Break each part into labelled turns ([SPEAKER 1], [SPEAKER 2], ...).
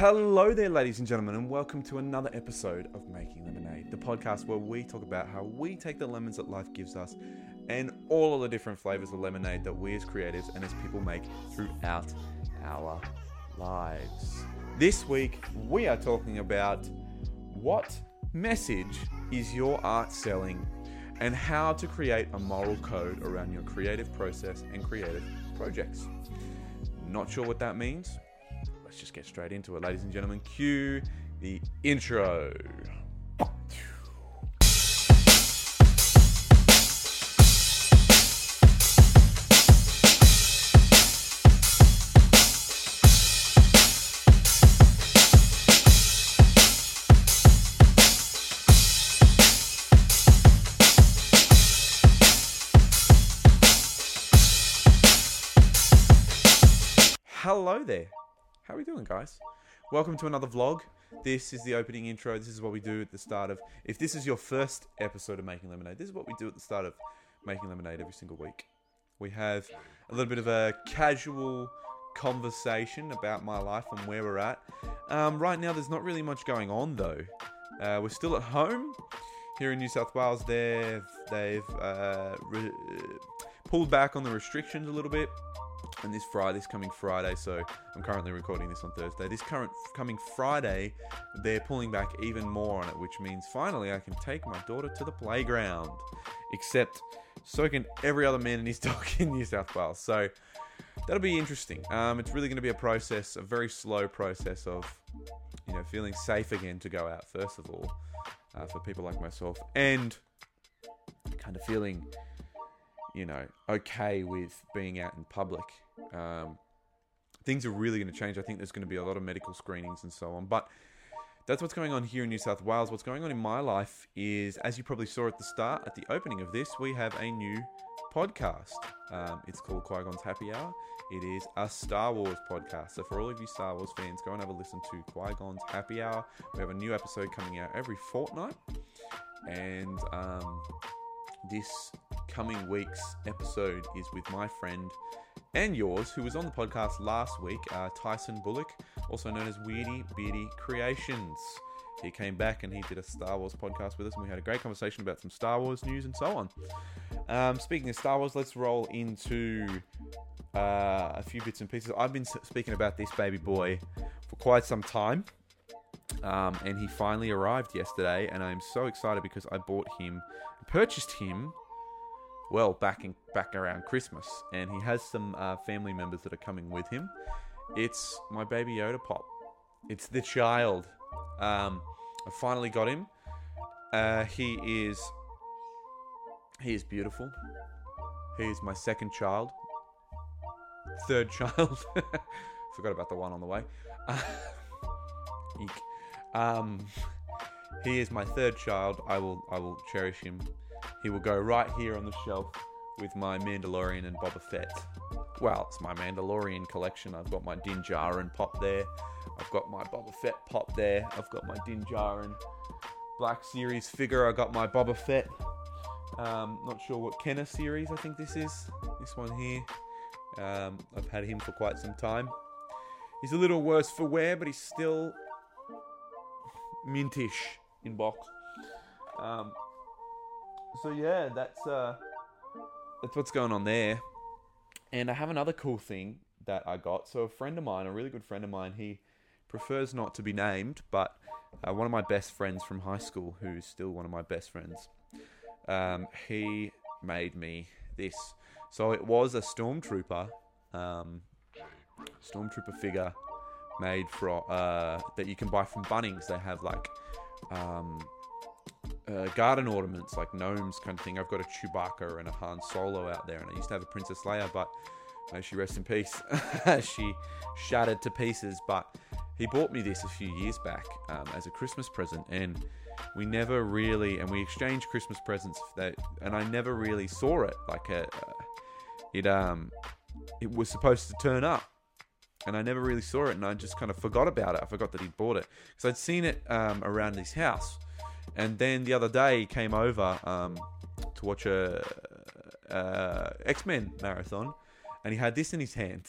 [SPEAKER 1] Hello there, ladies and gentlemen, and welcome to another episode of Making Lemonade, the podcast where we talk about how we take the lemons that life gives us and all of the different flavors of lemonade that we as creatives and as people make throughout our lives. This week, we are talking about what message is your art selling and how to create a moral code around your creative process and creative projects. Not sure what that means? Let's just get straight into it, ladies and gentlemen. Cue the intro. Hello there. How are we doing, guys? Welcome to another vlog. This is the opening intro. This is what we do at the start of. If this is your first episode of Making Lemonade, this is what we do at the start of Making Lemonade every single week. We have a little bit of a casual conversation about my life and where we're at. Um, right now, there's not really much going on though. Uh, we're still at home here in New South Wales. They've they've uh, re- pulled back on the restrictions a little bit and this Friday, this coming Friday, so I'm currently recording this on Thursday. This current coming Friday, they're pulling back even more on it, which means finally I can take my daughter to the playground. Except, so can every other man and his dog in New South Wales. So that'll be interesting. Um, it's really going to be a process, a very slow process of, you know, feeling safe again to go out. First of all, uh, for people like myself, and kind of feeling you know, okay with being out in public. Um, things are really going to change. I think there's going to be a lot of medical screenings and so on. But that's what's going on here in New South Wales. What's going on in my life is, as you probably saw at the start, at the opening of this, we have a new podcast. Um, it's called Qui Gon's Happy Hour. It is a Star Wars podcast. So, for all of you Star Wars fans, go and have a listen to Qui Gon's Happy Hour. We have a new episode coming out every fortnight. And um, this coming week's episode is with my friend and yours, who was on the podcast last week, uh, Tyson Bullock, also known as Weirdy Beardy Creations. He came back and he did a Star Wars podcast with us, and we had a great conversation about some Star Wars news and so on. Um, speaking of Star Wars, let's roll into uh, a few bits and pieces. I've been speaking about this baby boy for quite some time. Um, and he finally arrived yesterday, and I'm so excited because I bought him, purchased him, well back in back around Christmas, and he has some uh, family members that are coming with him. It's my baby Yoda pop. It's the child. Um, I finally got him. Uh, he is he is beautiful. He is my second child. Third child. Forgot about the one on the way. Eek. Um, he is my third child. I will I will cherish him. He will go right here on the shelf with my Mandalorian and Boba Fett. Well, it's my Mandalorian collection. I've got my Din Djarin pop there. I've got my Boba Fett pop there. I've got my Din Djarin Black Series figure. I got my Boba Fett. Um, not sure what Kenner series I think this is. This one here. Um, I've had him for quite some time. He's a little worse for wear, but he's still mintish in box. Um, so yeah, that's uh, that's what's going on there. And I have another cool thing that I got. So a friend of mine, a really good friend of mine, he prefers not to be named, but uh, one of my best friends from high school, who's still one of my best friends, um, he made me this. So it was a stormtrooper, um, stormtrooper figure made from uh, that you can buy from Bunnings. They have like um, uh, garden ornaments, like gnomes kind of thing. I've got a Chewbacca and a Han Solo out there, and I used to have a Princess Leia, but may she rest in peace. she shattered to pieces, but he bought me this a few years back um, as a Christmas present, and we never really, and we exchanged Christmas presents that, and I never really saw it. Like a, uh, it, um, it was supposed to turn up, and I never really saw it, and I just kind of forgot about it. I forgot that he'd bought it because I'd seen it um, around his house, and then the other day he came over um, to watch a, a X Men marathon, and he had this in his hand.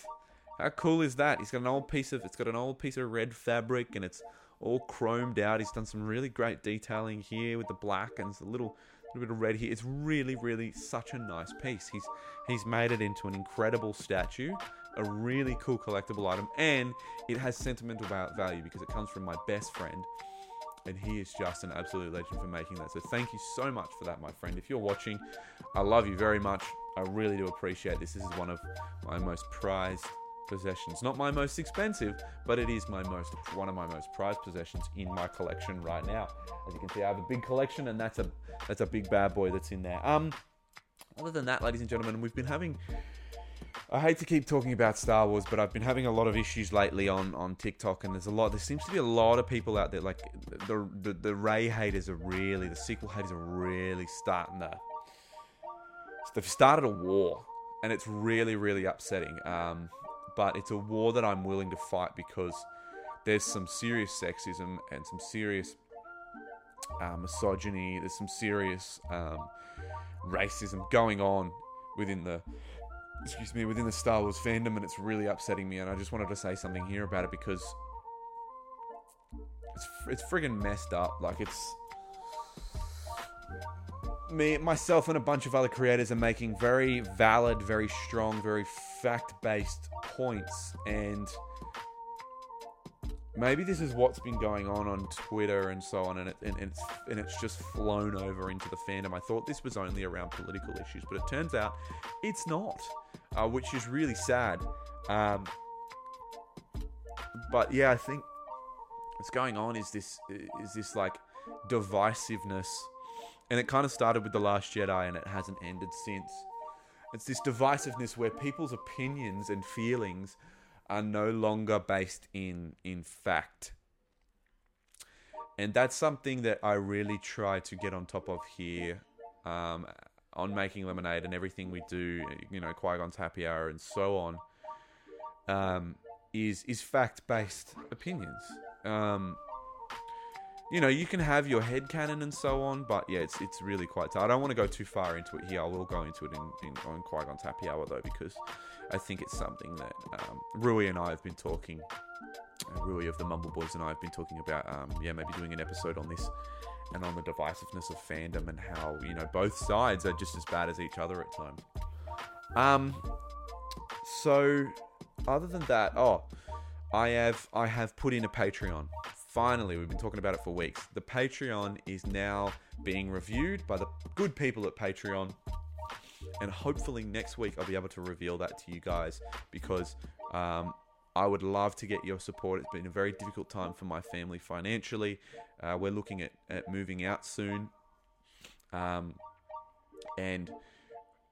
[SPEAKER 1] How cool is that? He's got an old piece of it's got an old piece of red fabric and it's all chromed out. He's done some really great detailing here with the black and a little little bit of red here. It's really, really such a nice piece. He's he's made it into an incredible statue, a really cool collectible item, and it has sentimental value because it comes from my best friend. And he is just an absolute legend for making that. So thank you so much for that, my friend. If you're watching, I love you very much. I really do appreciate this. This is one of my most prized possessions. Not my most expensive, but it is my most one of my most prized possessions in my collection right now. As you can see, I have a big collection, and that's a that's a big bad boy that's in there. Um, other than that, ladies and gentlemen, we've been having. I hate to keep talking about Star Wars, but I've been having a lot of issues lately on, on TikTok, and there's a lot. There seems to be a lot of people out there, like the the, the Rey haters are really, the sequel haters are really starting to. They've started a war, and it's really, really upsetting. Um, but it's a war that I'm willing to fight because there's some serious sexism and some serious uh, misogyny. There's some serious um, racism going on within the excuse me within the Star Wars fandom, and it's really upsetting me. And I just wanted to say something here about it because it's it's friggin' messed up. Like it's me, myself, and a bunch of other creators are making very valid, very strong, very fact-based points, and maybe this is what's been going on on Twitter and so on, and, it, and, it's and it's just flown over into the fandom. I thought this was only around political issues, but it turns out it's not, uh, which is really sad. Um, but yeah, I think what's going on is this is this like divisiveness and it kind of started with The Last Jedi and it hasn't ended since. It's this divisiveness where people's opinions and feelings are no longer based in in fact. And that's something that I really try to get on top of here um, on making lemonade and everything we do, you know, Qui Gon's happy hour and so on, um, is is fact based opinions. Um, you know, you can have your head canon and so on, but yeah, it's it's really quite. I don't want to go too far into it here. I will go into it in, in on Qui Gon's Happy Hour though, because I think it's something that um, Rui and I have been talking. Uh, Rui of the Mumble Boys and I have been talking about. Um, yeah, maybe doing an episode on this and on the divisiveness of fandom and how you know both sides are just as bad as each other at times. Um, so other than that, oh, I have I have put in a Patreon finally, we've been talking about it for weeks. The Patreon is now being reviewed by the good people at Patreon. And hopefully next week I'll be able to reveal that to you guys because um, I would love to get your support. It's been a very difficult time for my family financially. Uh, we're looking at, at moving out soon. Um, and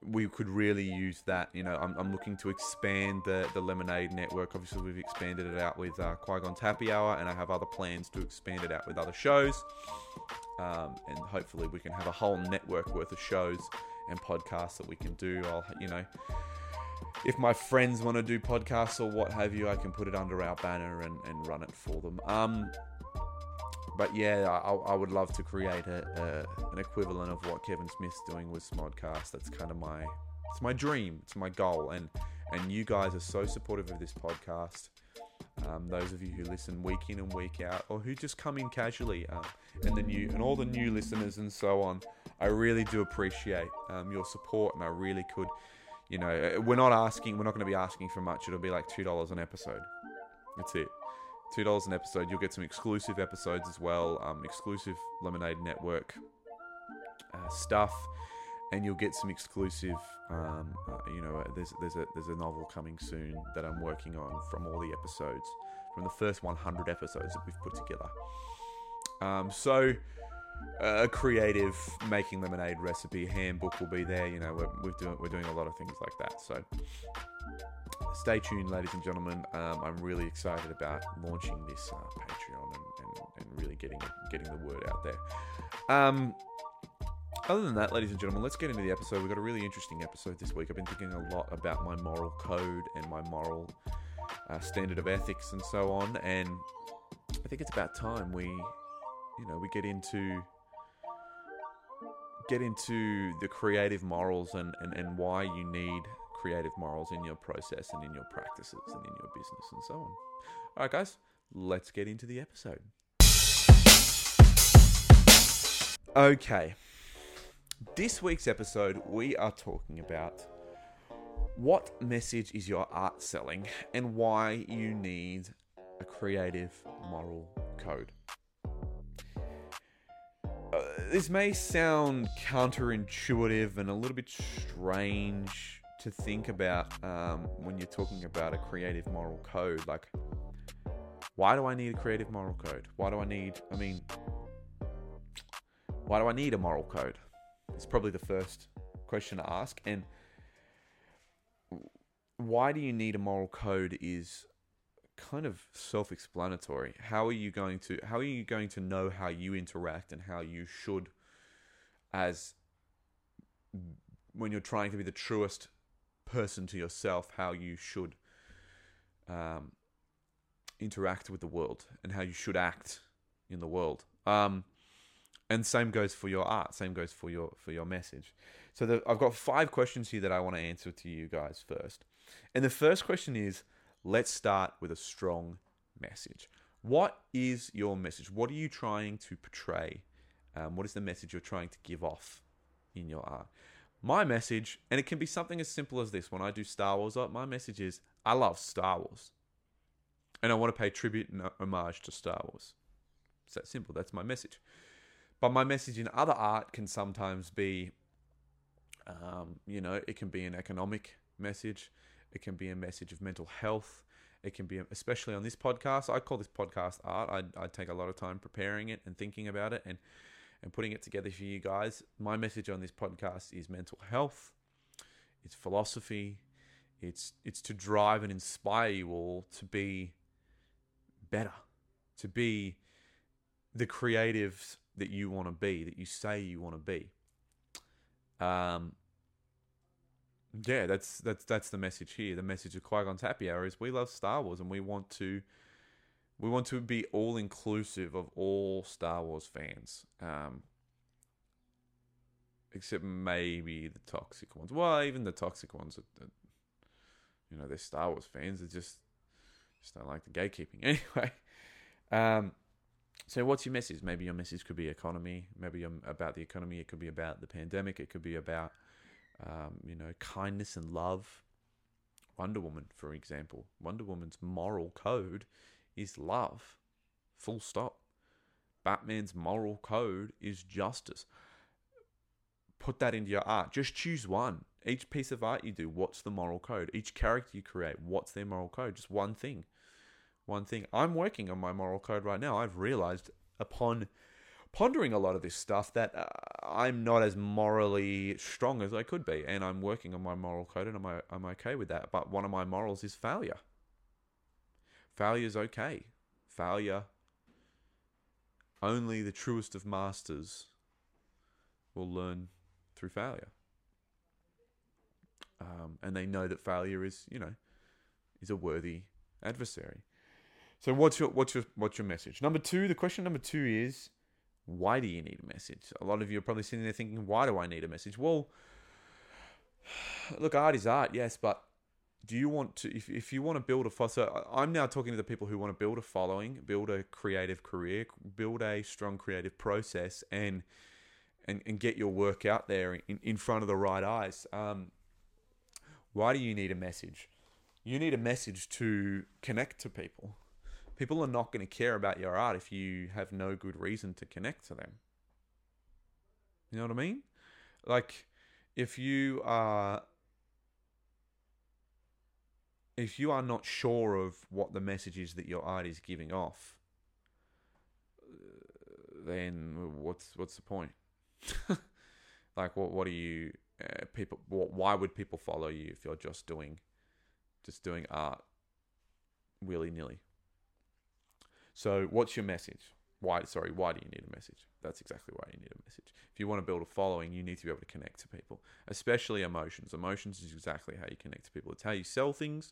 [SPEAKER 1] we could really use that. You know, I'm, I'm looking to expand the, the Lemonade network. Obviously, we've expanded it out with uh, Qui Gon's Happy Hour, and I have other plans to expand it out with other shows. Um, and hopefully, we can have a whole network worth of shows and podcasts that we can do. I'll, you know, if my friends want to do podcasts or what have you, I can put it under our banner and, and run it for them. Um, but yeah, I, I, would love to create a, a, an equivalent of what Kevin Smith's doing with Smodcast. That's kind of my it's my dream, it's my goal, and and you guys are so supportive of this podcast. Um, those of you who listen week in and week out, or who just come in casually, um, and the new and all the new listeners and so on, I really do appreciate um, your support, and I really could, you know, we're not asking, we're not going to be asking for much. It'll be like two dollars an episode. That's it two dollars an episode. You'll get some exclusive episodes as well, um, exclusive Lemonade Network uh, stuff, and you'll get some exclusive. Um, uh, you know, there's there's a there's a novel coming soon that I'm working on from all the episodes, from the first 100 episodes that we've put together. Um, so a creative making lemonade recipe handbook will be there. You know, we're, we're doing we're doing a lot of things like that. So stay tuned, ladies and gentlemen. Um, I'm really excited about launching this uh, Patreon and, and, and, really getting getting the word out there. Um, other than that, ladies and gentlemen, let's get into the episode. We've got a really interesting episode this week. I've been thinking a lot about my moral code and my moral uh, standard of ethics and so on, and I think it's about time we, you know, we get into get into the creative morals and, and, and why you need creative morals in your process and in your practices and in your business and so on. All right, guys, let's get into the episode. Okay, this week's episode, we are talking about what message is your art selling and why you need a creative moral code. This may sound counterintuitive and a little bit strange to think about um, when you're talking about a creative moral code. Like, why do I need a creative moral code? Why do I need, I mean, why do I need a moral code? It's probably the first question to ask. And why do you need a moral code is kind of self-explanatory. How are you going to how are you going to know how you interact and how you should as when you're trying to be the truest person to yourself, how you should um, interact with the world and how you should act in the world. Um, and same goes for your art. Same goes for your for your message. So the, I've got five questions here that I want to answer to you guys first. And the first question is let's start with a strong message. What is your message? What are you trying to portray? Um, what is the message you're trying to give off in your art? My message, and it can be something as simple as this when I do Star Wars art, my message is I love Star Wars. And I want to pay tribute and homage to Star Wars. It's that simple. That's my message. But my message in other art can sometimes be, um, you know, it can be an economic message. It can be a message of mental health. It can be, especially on this podcast. I call this podcast art. I, I take a lot of time preparing it and thinking about it and, and putting it together for you guys. My message on this podcast is mental health, it's philosophy, it's, it's to drive and inspire you all to be better, to be the creatives that you want to be, that you say you want to be. Um, yeah, that's that's that's the message here. The message of Qui Happy Hour is we love Star Wars and we want to we want to be all inclusive of all Star Wars fans. Um, except maybe the toxic ones. Well, even the toxic ones, are, are, you know, they're Star Wars fans. They just just don't like the gatekeeping. Anyway, um, so what's your message? Maybe your message could be economy. Maybe about the economy. It could be about the pandemic. It could be about um, you know, kindness and love. Wonder Woman, for example, Wonder Woman's moral code is love. Full stop. Batman's moral code is justice. Put that into your art. Just choose one. Each piece of art you do, what's the moral code? Each character you create, what's their moral code? Just one thing. One thing. I'm working on my moral code right now. I've realized upon pondering a lot of this stuff that uh, I'm not as morally strong as I could be, and I'm working on my moral code, and I'm I'm okay with that. But one of my morals is failure. Failure is okay. Failure. Only the truest of masters will learn through failure, um, and they know that failure is, you know, is a worthy adversary. So what's your what's your what's your message? Number two, the question number two is why do you need a message? A lot of you are probably sitting there thinking, why do I need a message? Well, look, art is art, yes, but do you want to, if, if you want to build a, so I'm now talking to the people who want to build a following, build a creative career, build a strong creative process, and and, and get your work out there in, in front of the right eyes. Um, why do you need a message? You need a message to connect to people people are not going to care about your art if you have no good reason to connect to them. You know what I mean? Like, if you are. If you are not sure of what the message is that your art is giving off, then what's what's the point? like, what what are you uh, people? What, why would people follow you if you're just doing, just doing art willy nilly? So, what's your message? Why, sorry, why do you need a message? That's exactly why you need a message. If you want to build a following, you need to be able to connect to people, especially emotions. Emotions is exactly how you connect to people. It's how you sell things,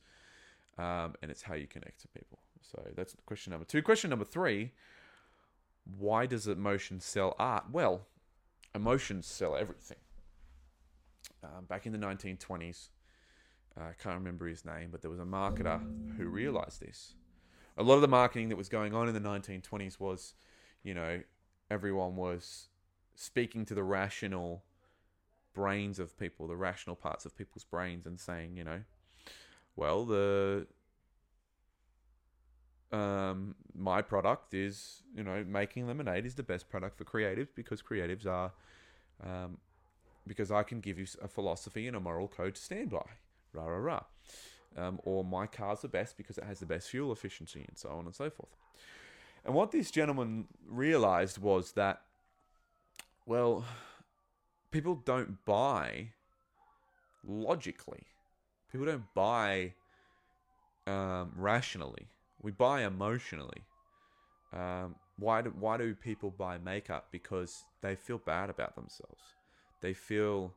[SPEAKER 1] um, and it's how you connect to people. So that's question number two. Question number three: Why does emotion sell art? Well, emotions sell everything. Um, back in the 1920s, I can't remember his name, but there was a marketer who realized this. A lot of the marketing that was going on in the 1920s was, you know, everyone was speaking to the rational brains of people, the rational parts of people's brains, and saying, you know, well, the um, my product is, you know, making lemonade is the best product for creatives because creatives are, um, because I can give you a philosophy and a moral code to stand by, rah rah rah, um, or my car's the best because it has the best fuel efficiency and so on and so forth. And what this gentleman realized was that, well, people don't buy logically. People don't buy um, rationally. We buy emotionally. Um, why do why do people buy makeup? Because they feel bad about themselves. They feel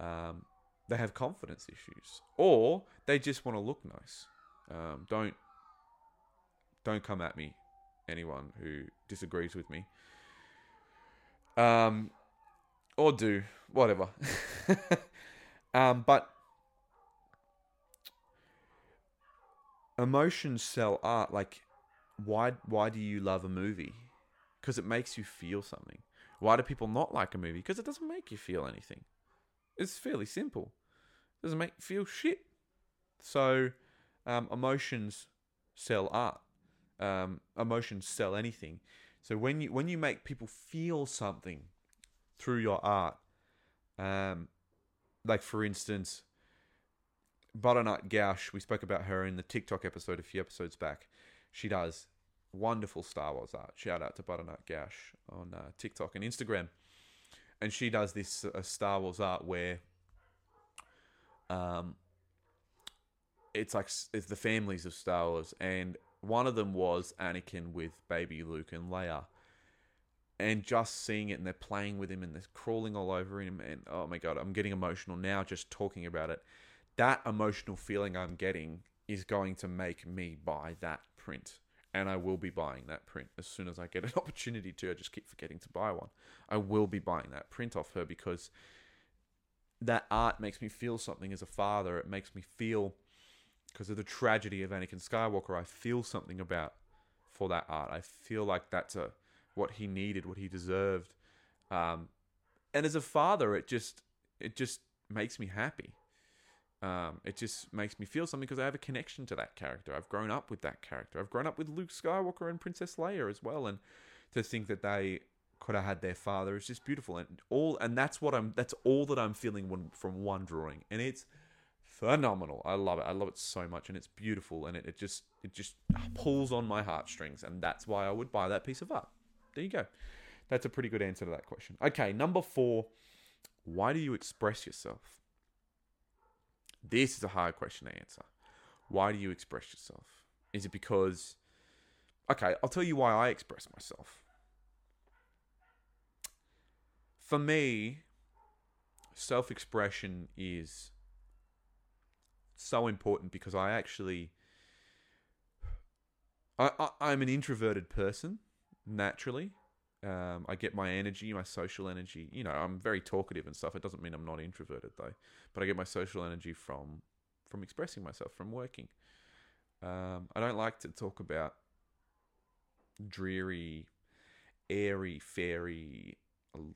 [SPEAKER 1] um, they have confidence issues, or they just want to look nice. Um, don't don't come at me, anyone who disagrees with me. Um, or do whatever. um, but emotions sell art. Like, why? Why do you love a movie? Because it makes you feel something. Why do people not like a movie? Because it doesn't make you feel anything. It's fairly simple. It doesn't make you feel shit. So, um, emotions sell art. Um, emotions sell anything. So when you when you make people feel something through your art, um, like for instance, Butternut Gauch, we spoke about her in the TikTok episode a few episodes back. She does wonderful Star Wars art. Shout out to Butternut Gauch on uh, TikTok and Instagram. And she does this uh, Star Wars art where um, it's like it's the families of Star Wars, and one of them was Anakin with baby Luke and Leia. And just seeing it, and they're playing with him, and they're crawling all over him, and oh my god, I'm getting emotional now just talking about it. That emotional feeling I'm getting is going to make me buy that print, and I will be buying that print as soon as I get an opportunity to. I just keep forgetting to buy one. I will be buying that print off her because that art makes me feel something as a father. It makes me feel because of the tragedy of Anakin Skywalker, I feel something about for that art. I feel like that's a what he needed, what he deserved. Um, and as a father, it just it just makes me happy. Um, it just makes me feel something because I have a connection to that character. I've grown up with that character. I've grown up with Luke Skywalker and Princess Leia as well, and to think that they could have had their father is just beautiful. And all and that's what I'm. That's all that I'm feeling when, from one drawing, and it's phenomenal. I love it. I love it so much, and it's beautiful, and it, it just it just pulls on my heartstrings, and that's why I would buy that piece of art. There you go. That's a pretty good answer to that question. Okay, number four. Why do you express yourself? This is a hard question to answer. Why do you express yourself? Is it because Okay, I'll tell you why I express myself. For me, self expression is so important because I actually I, I am an introverted person naturally. Um, I get my energy, my social energy. You know, I'm very talkative and stuff. It doesn't mean I'm not introverted though, but I get my social energy from from expressing myself, from working. Um, I don't like to talk about dreary, airy, fairy,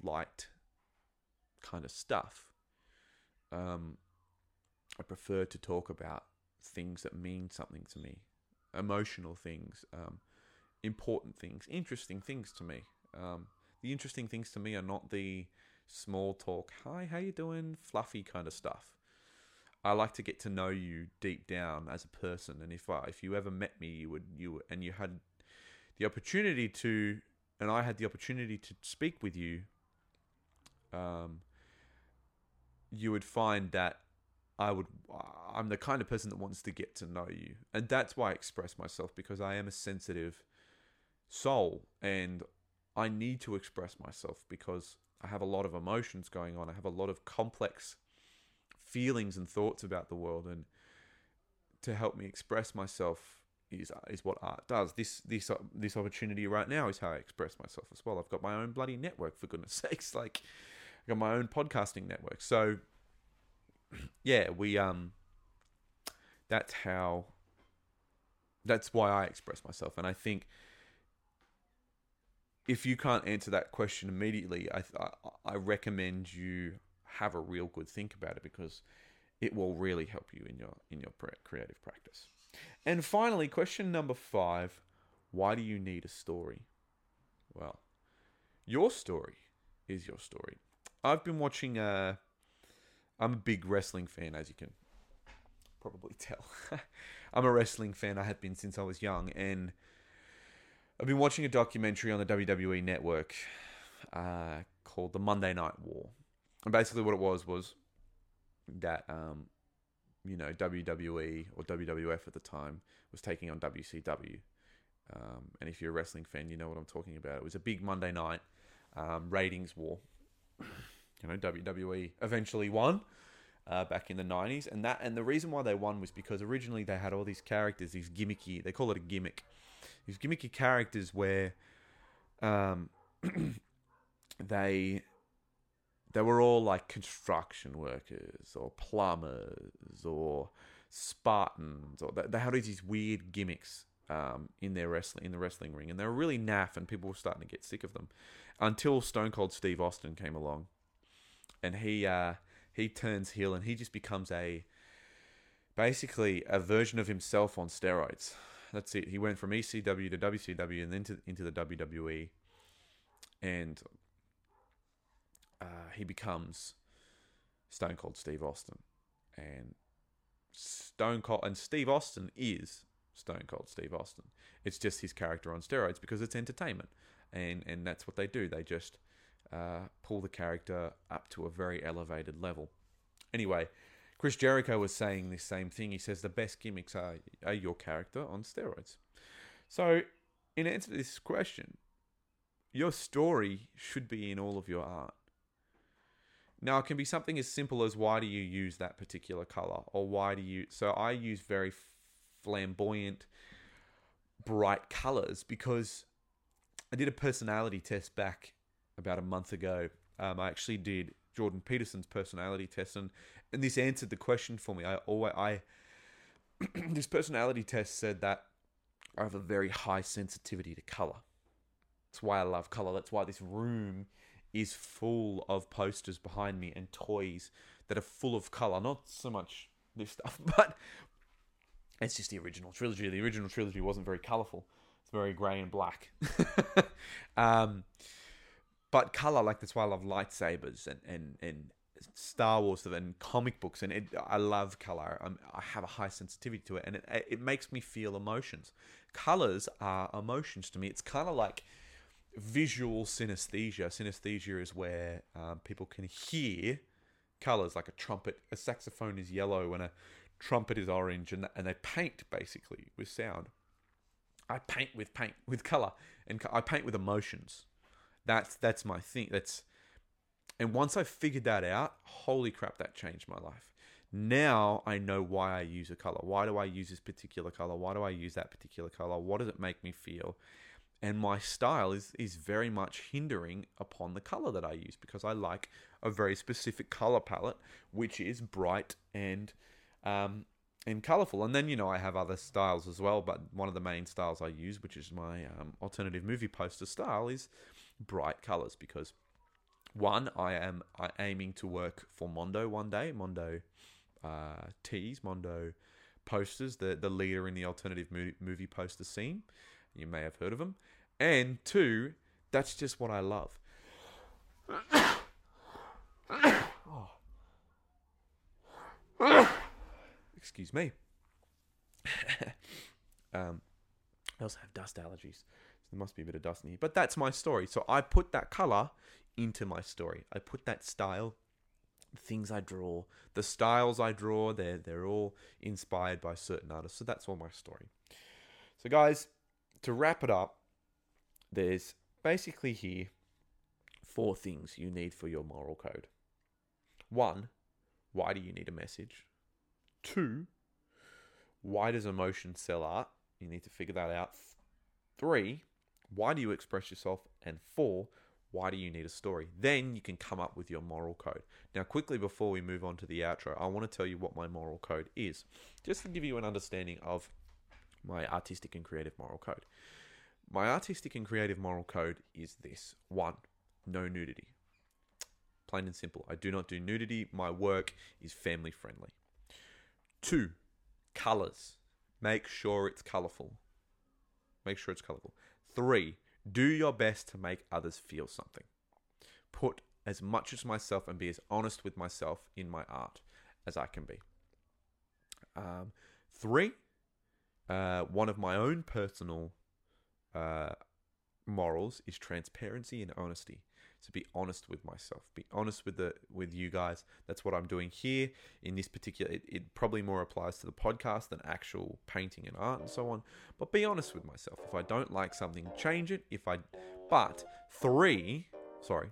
[SPEAKER 1] light kind of stuff. Um, I prefer to talk about things that mean something to me, emotional things, um, important things, interesting things to me. Um, the interesting things to me are not the small talk, hi, how you doing, fluffy kind of stuff. I like to get to know you deep down as a person, and if I, if you ever met me, you would you and you had the opportunity to, and I had the opportunity to speak with you. Um, you would find that I would I'm the kind of person that wants to get to know you. And that's why I express myself because I am a sensitive soul and I need to express myself because I have a lot of emotions going on. I have a lot of complex feelings and thoughts about the world and to help me express myself is is what art does. This this this opportunity right now is how I express myself as well. I've got my own bloody network for goodness sakes. Like I've got my own podcasting network. So yeah, we um that's how that's why I express myself and I think if you can't answer that question immediately I I, I recommend you have a real good think about it because it will really help you in your in your creative practice. And finally, question number 5, why do you need a story? Well, your story is your story. I've been watching uh I'm a big wrestling fan as you can probably tell. I'm a wrestling fan. I have been since I was young, and I've been watching a documentary on the WWE network uh, called The Monday Night War. And basically, what it was was that um, you know WWE or WWF at the time was taking on WCW. Um, and if you're a wrestling fan, you know what I'm talking about. It was a big Monday night um, ratings war. You know, WWE eventually won uh, back in the 90s, and that and the reason why they won was because originally they had all these characters, these gimmicky. They call it a gimmick. These gimmicky characters where um, they they were all like construction workers or plumbers or Spartans, or they, they had all these weird gimmicks um, in their wrestling in the wrestling ring, and they were really naff, and people were starting to get sick of them. Until Stone Cold Steve Austin came along, and he uh, he turns heel, and he just becomes a basically a version of himself on steroids. That's it. He went from ECW to WCW, and then to, into the WWE, and uh, he becomes Stone Cold Steve Austin, and Stone Cold and Steve Austin is Stone Cold Steve Austin. It's just his character on steroids because it's entertainment, and and that's what they do. They just uh, pull the character up to a very elevated level. Anyway, Chris Jericho was saying the same thing. He says the best gimmicks are are your character on steroids. So, in answer to this question, your story should be in all of your art. Now, it can be something as simple as why do you use that particular color, or why do you. So, I use very flamboyant, bright colors because I did a personality test back about a month ago. Um, I actually did Jordan Peterson's personality test, and, and this answered the question for me. I always I this personality test said that I have a very high sensitivity to color. That's why I love color. That's why this room is full of posters behind me and toys that are full of color. Not so much this stuff, but it's just the original trilogy. The original trilogy wasn't very colorful. It's very grey and black. um, but color, like that's why I love lightsabers and and and Star Wars and comic books, and it, I love color. I'm, i have a high sensitivity to it, and it, it makes me feel emotions. Colors are emotions to me. It's kind of like visual synesthesia. Synesthesia is where um, people can hear colors, like a trumpet. A saxophone is yellow, and a trumpet is orange, and and they paint basically with sound. I paint with paint with color, and I paint with emotions. That's that's my thing. That's and once I figured that out, holy crap, that changed my life. Now I know why I use a color. Why do I use this particular color? Why do I use that particular color? What does it make me feel? and my style is is very much hindering upon the color that I use because I like a very specific color palette, which is bright and um, and colorful. And then you know I have other styles as well, but one of the main styles I use, which is my um, alternative movie poster style, is bright colors because one I am aiming to work for Mondo one day, Mondo uh, tees, Mondo posters, the the leader in the alternative movie, poster scene. You may have heard of them. And two, that's just what I love. oh. Excuse me. um, I also have dust allergies. So there must be a bit of dust in here. But that's my story. So I put that color into my story. I put that style, the things I draw, the styles I draw, they're, they're all inspired by certain artists. So that's all my story. So, guys, to wrap it up, there's basically here four things you need for your moral code. One, why do you need a message? Two, why does emotion sell art? You need to figure that out. Three, why do you express yourself? And four, Why do you need a story? Then you can come up with your moral code. Now, quickly before we move on to the outro, I want to tell you what my moral code is, just to give you an understanding of my artistic and creative moral code. My artistic and creative moral code is this one, no nudity. Plain and simple. I do not do nudity. My work is family friendly. Two, colors. Make sure it's colorful. Make sure it's colorful. Three, do your best to make others feel something. Put as much as myself and be as honest with myself in my art as I can be. Um, three, uh, one of my own personal uh, morals is transparency and honesty. So be honest with myself. Be honest with the with you guys. That's what I'm doing here in this particular. It, it probably more applies to the podcast than actual painting and art and so on. But be honest with myself. If I don't like something, change it. If I, but three, sorry,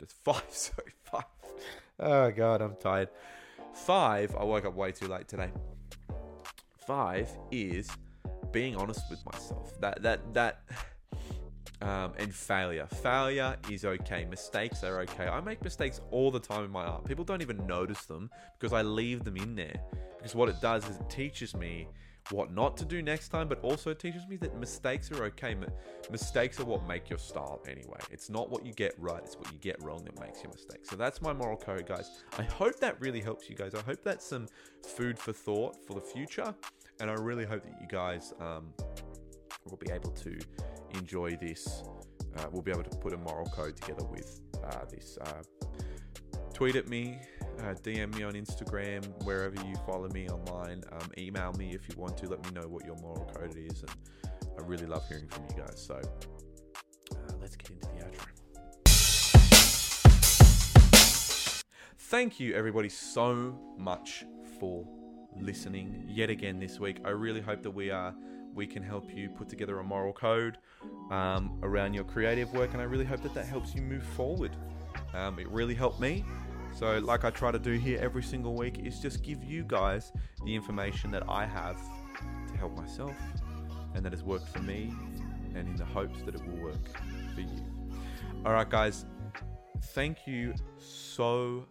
[SPEAKER 1] just five. Sorry, five. Oh god, I'm tired. Five. I woke up way too late today. Five is being honest with myself. That that that um, and failure. Failure is okay. Mistakes are okay. I make mistakes all the time in my art. People don't even notice them because I leave them in there. Because what it does is it teaches me what not to do next time, but also teaches me that mistakes are okay. mistakes are what make your style anyway. It's not what you get right, it's what you get wrong that makes your mistake. So that's my moral code, guys. I hope that really helps you guys. I hope that's some food for thought for the future. And I really hope that you guys um, will be able to enjoy this. Uh, we'll be able to put a moral code together with uh, this. Uh, tweet at me, uh, DM me on Instagram, wherever you follow me online. Um, email me if you want to. Let me know what your moral code is, and I really love hearing from you guys. So uh, let's get into the outro. Thank you, everybody, so much for listening yet again this week. I really hope that we are we can help you put together a moral code um, around your creative work, and I really hope that that helps you move forward. Um, it really helped me. So, like I try to do here every single week, is just give you guys the information that I have to help myself and that has worked for me, and in the hopes that it will work for you. All right, guys, thank you so,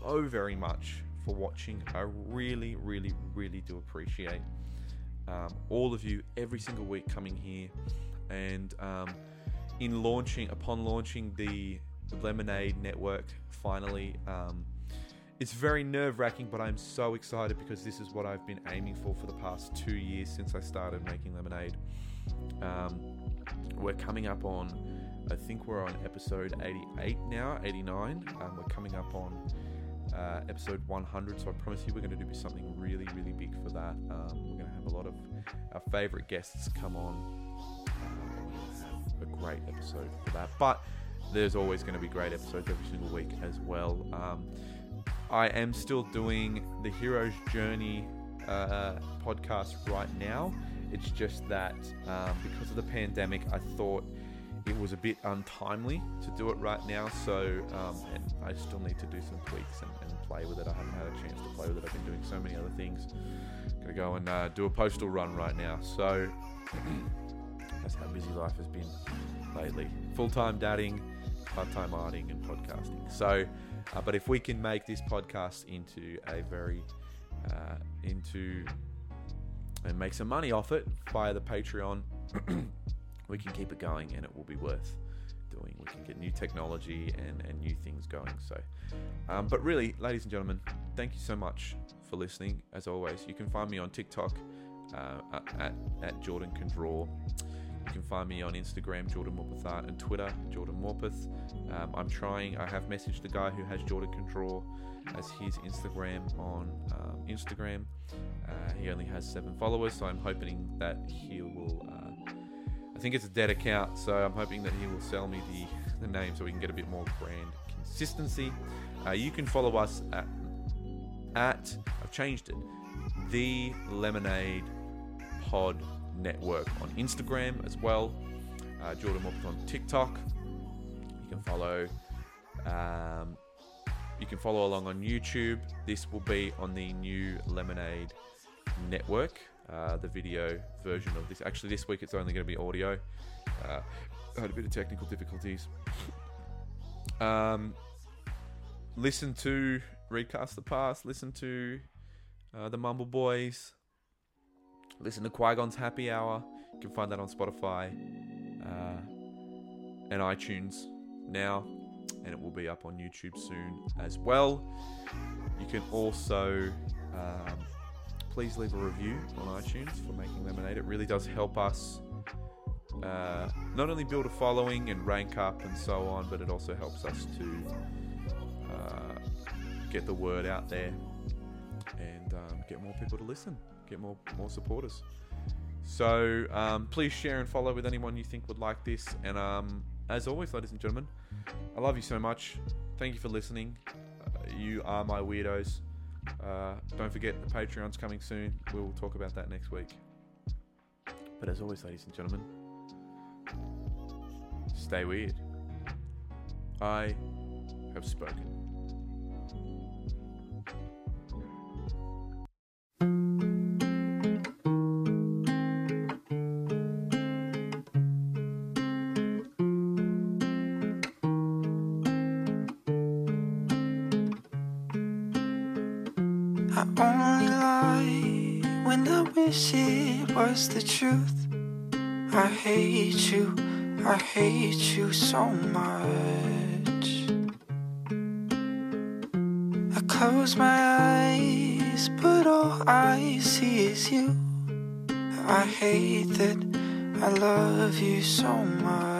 [SPEAKER 1] so very much for watching. I really, really, really do appreciate um, all of you every single week coming here and um, in launching upon launching the lemonade network finally um, it's very nerve wracking but i'm so excited because this is what i've been aiming for for the past two years since i started making lemonade um, we're coming up on i think we're on episode 88 now 89 um, we're coming up on uh, episode 100. So I promise you, we're going to do something really, really big for that. Um, we're going to have a lot of our favorite guests come on. A great episode for that. But there's always going to be great episodes every single week as well. Um, I am still doing the Hero's Journey uh, podcast right now. It's just that um, because of the pandemic, I thought it was a bit untimely to do it right now. So, um, and I still need to do some tweaks and, and, play with it. I haven't had a chance to play with it. I've been doing so many other things. Gonna go and uh, do a postal run right now. So that's how busy life has been lately. Full time dadding, part time arting, and podcasting. So, uh, but if we can make this podcast into a very uh, into and make some money off it via the Patreon we can keep it going and it will be worth doing. We can get new technology and, and new things going. So, um, but really, ladies and gentlemen, thank you so much for listening. As always, you can find me on TikTok uh, at, at Jordan Can Draw. You can find me on Instagram, Jordan Morpeth Art, and Twitter, Jordan Morpeth. Um, I'm trying, I have messaged the guy who has Jordan Can Draw as his Instagram on um, Instagram. Uh, he only has seven followers, so I'm hoping that he will uh, I think it's a dead account, so I'm hoping that he will sell me the, the name so we can get a bit more brand consistency. Uh, you can follow us at, at, I've changed it, the Lemonade Pod Network on Instagram as well. Uh, Jordan Morpeth on TikTok. You can follow. Um, you can follow along on YouTube. This will be on the new Lemonade Network uh, the video version of this. Actually, this week it's only going to be audio. Uh, had a bit of technical difficulties. Um, listen to Recast the Past. Listen to uh, the Mumble Boys. Listen to Qui Gon's Happy Hour. You can find that on Spotify uh, and iTunes now, and it will be up on YouTube soon as well. You can also um, please leave a review on iTunes for making lemonade. It really does help us uh, not only build a following and rank up and so on, but it also helps us to uh, get the word out there and um, get more people to listen, get more more supporters. So um, please share and follow with anyone you think would like this. And um, as always, ladies and gentlemen, I love you so much. Thank you for listening. Uh, you are my weirdos. Uh, don't forget the Patreon's coming soon. We'll talk about that next week. But as always, ladies and gentlemen, stay weird. I have spoken.
[SPEAKER 2] I hate you so much. I close my eyes, but all I see is you. I hate that I love you so much.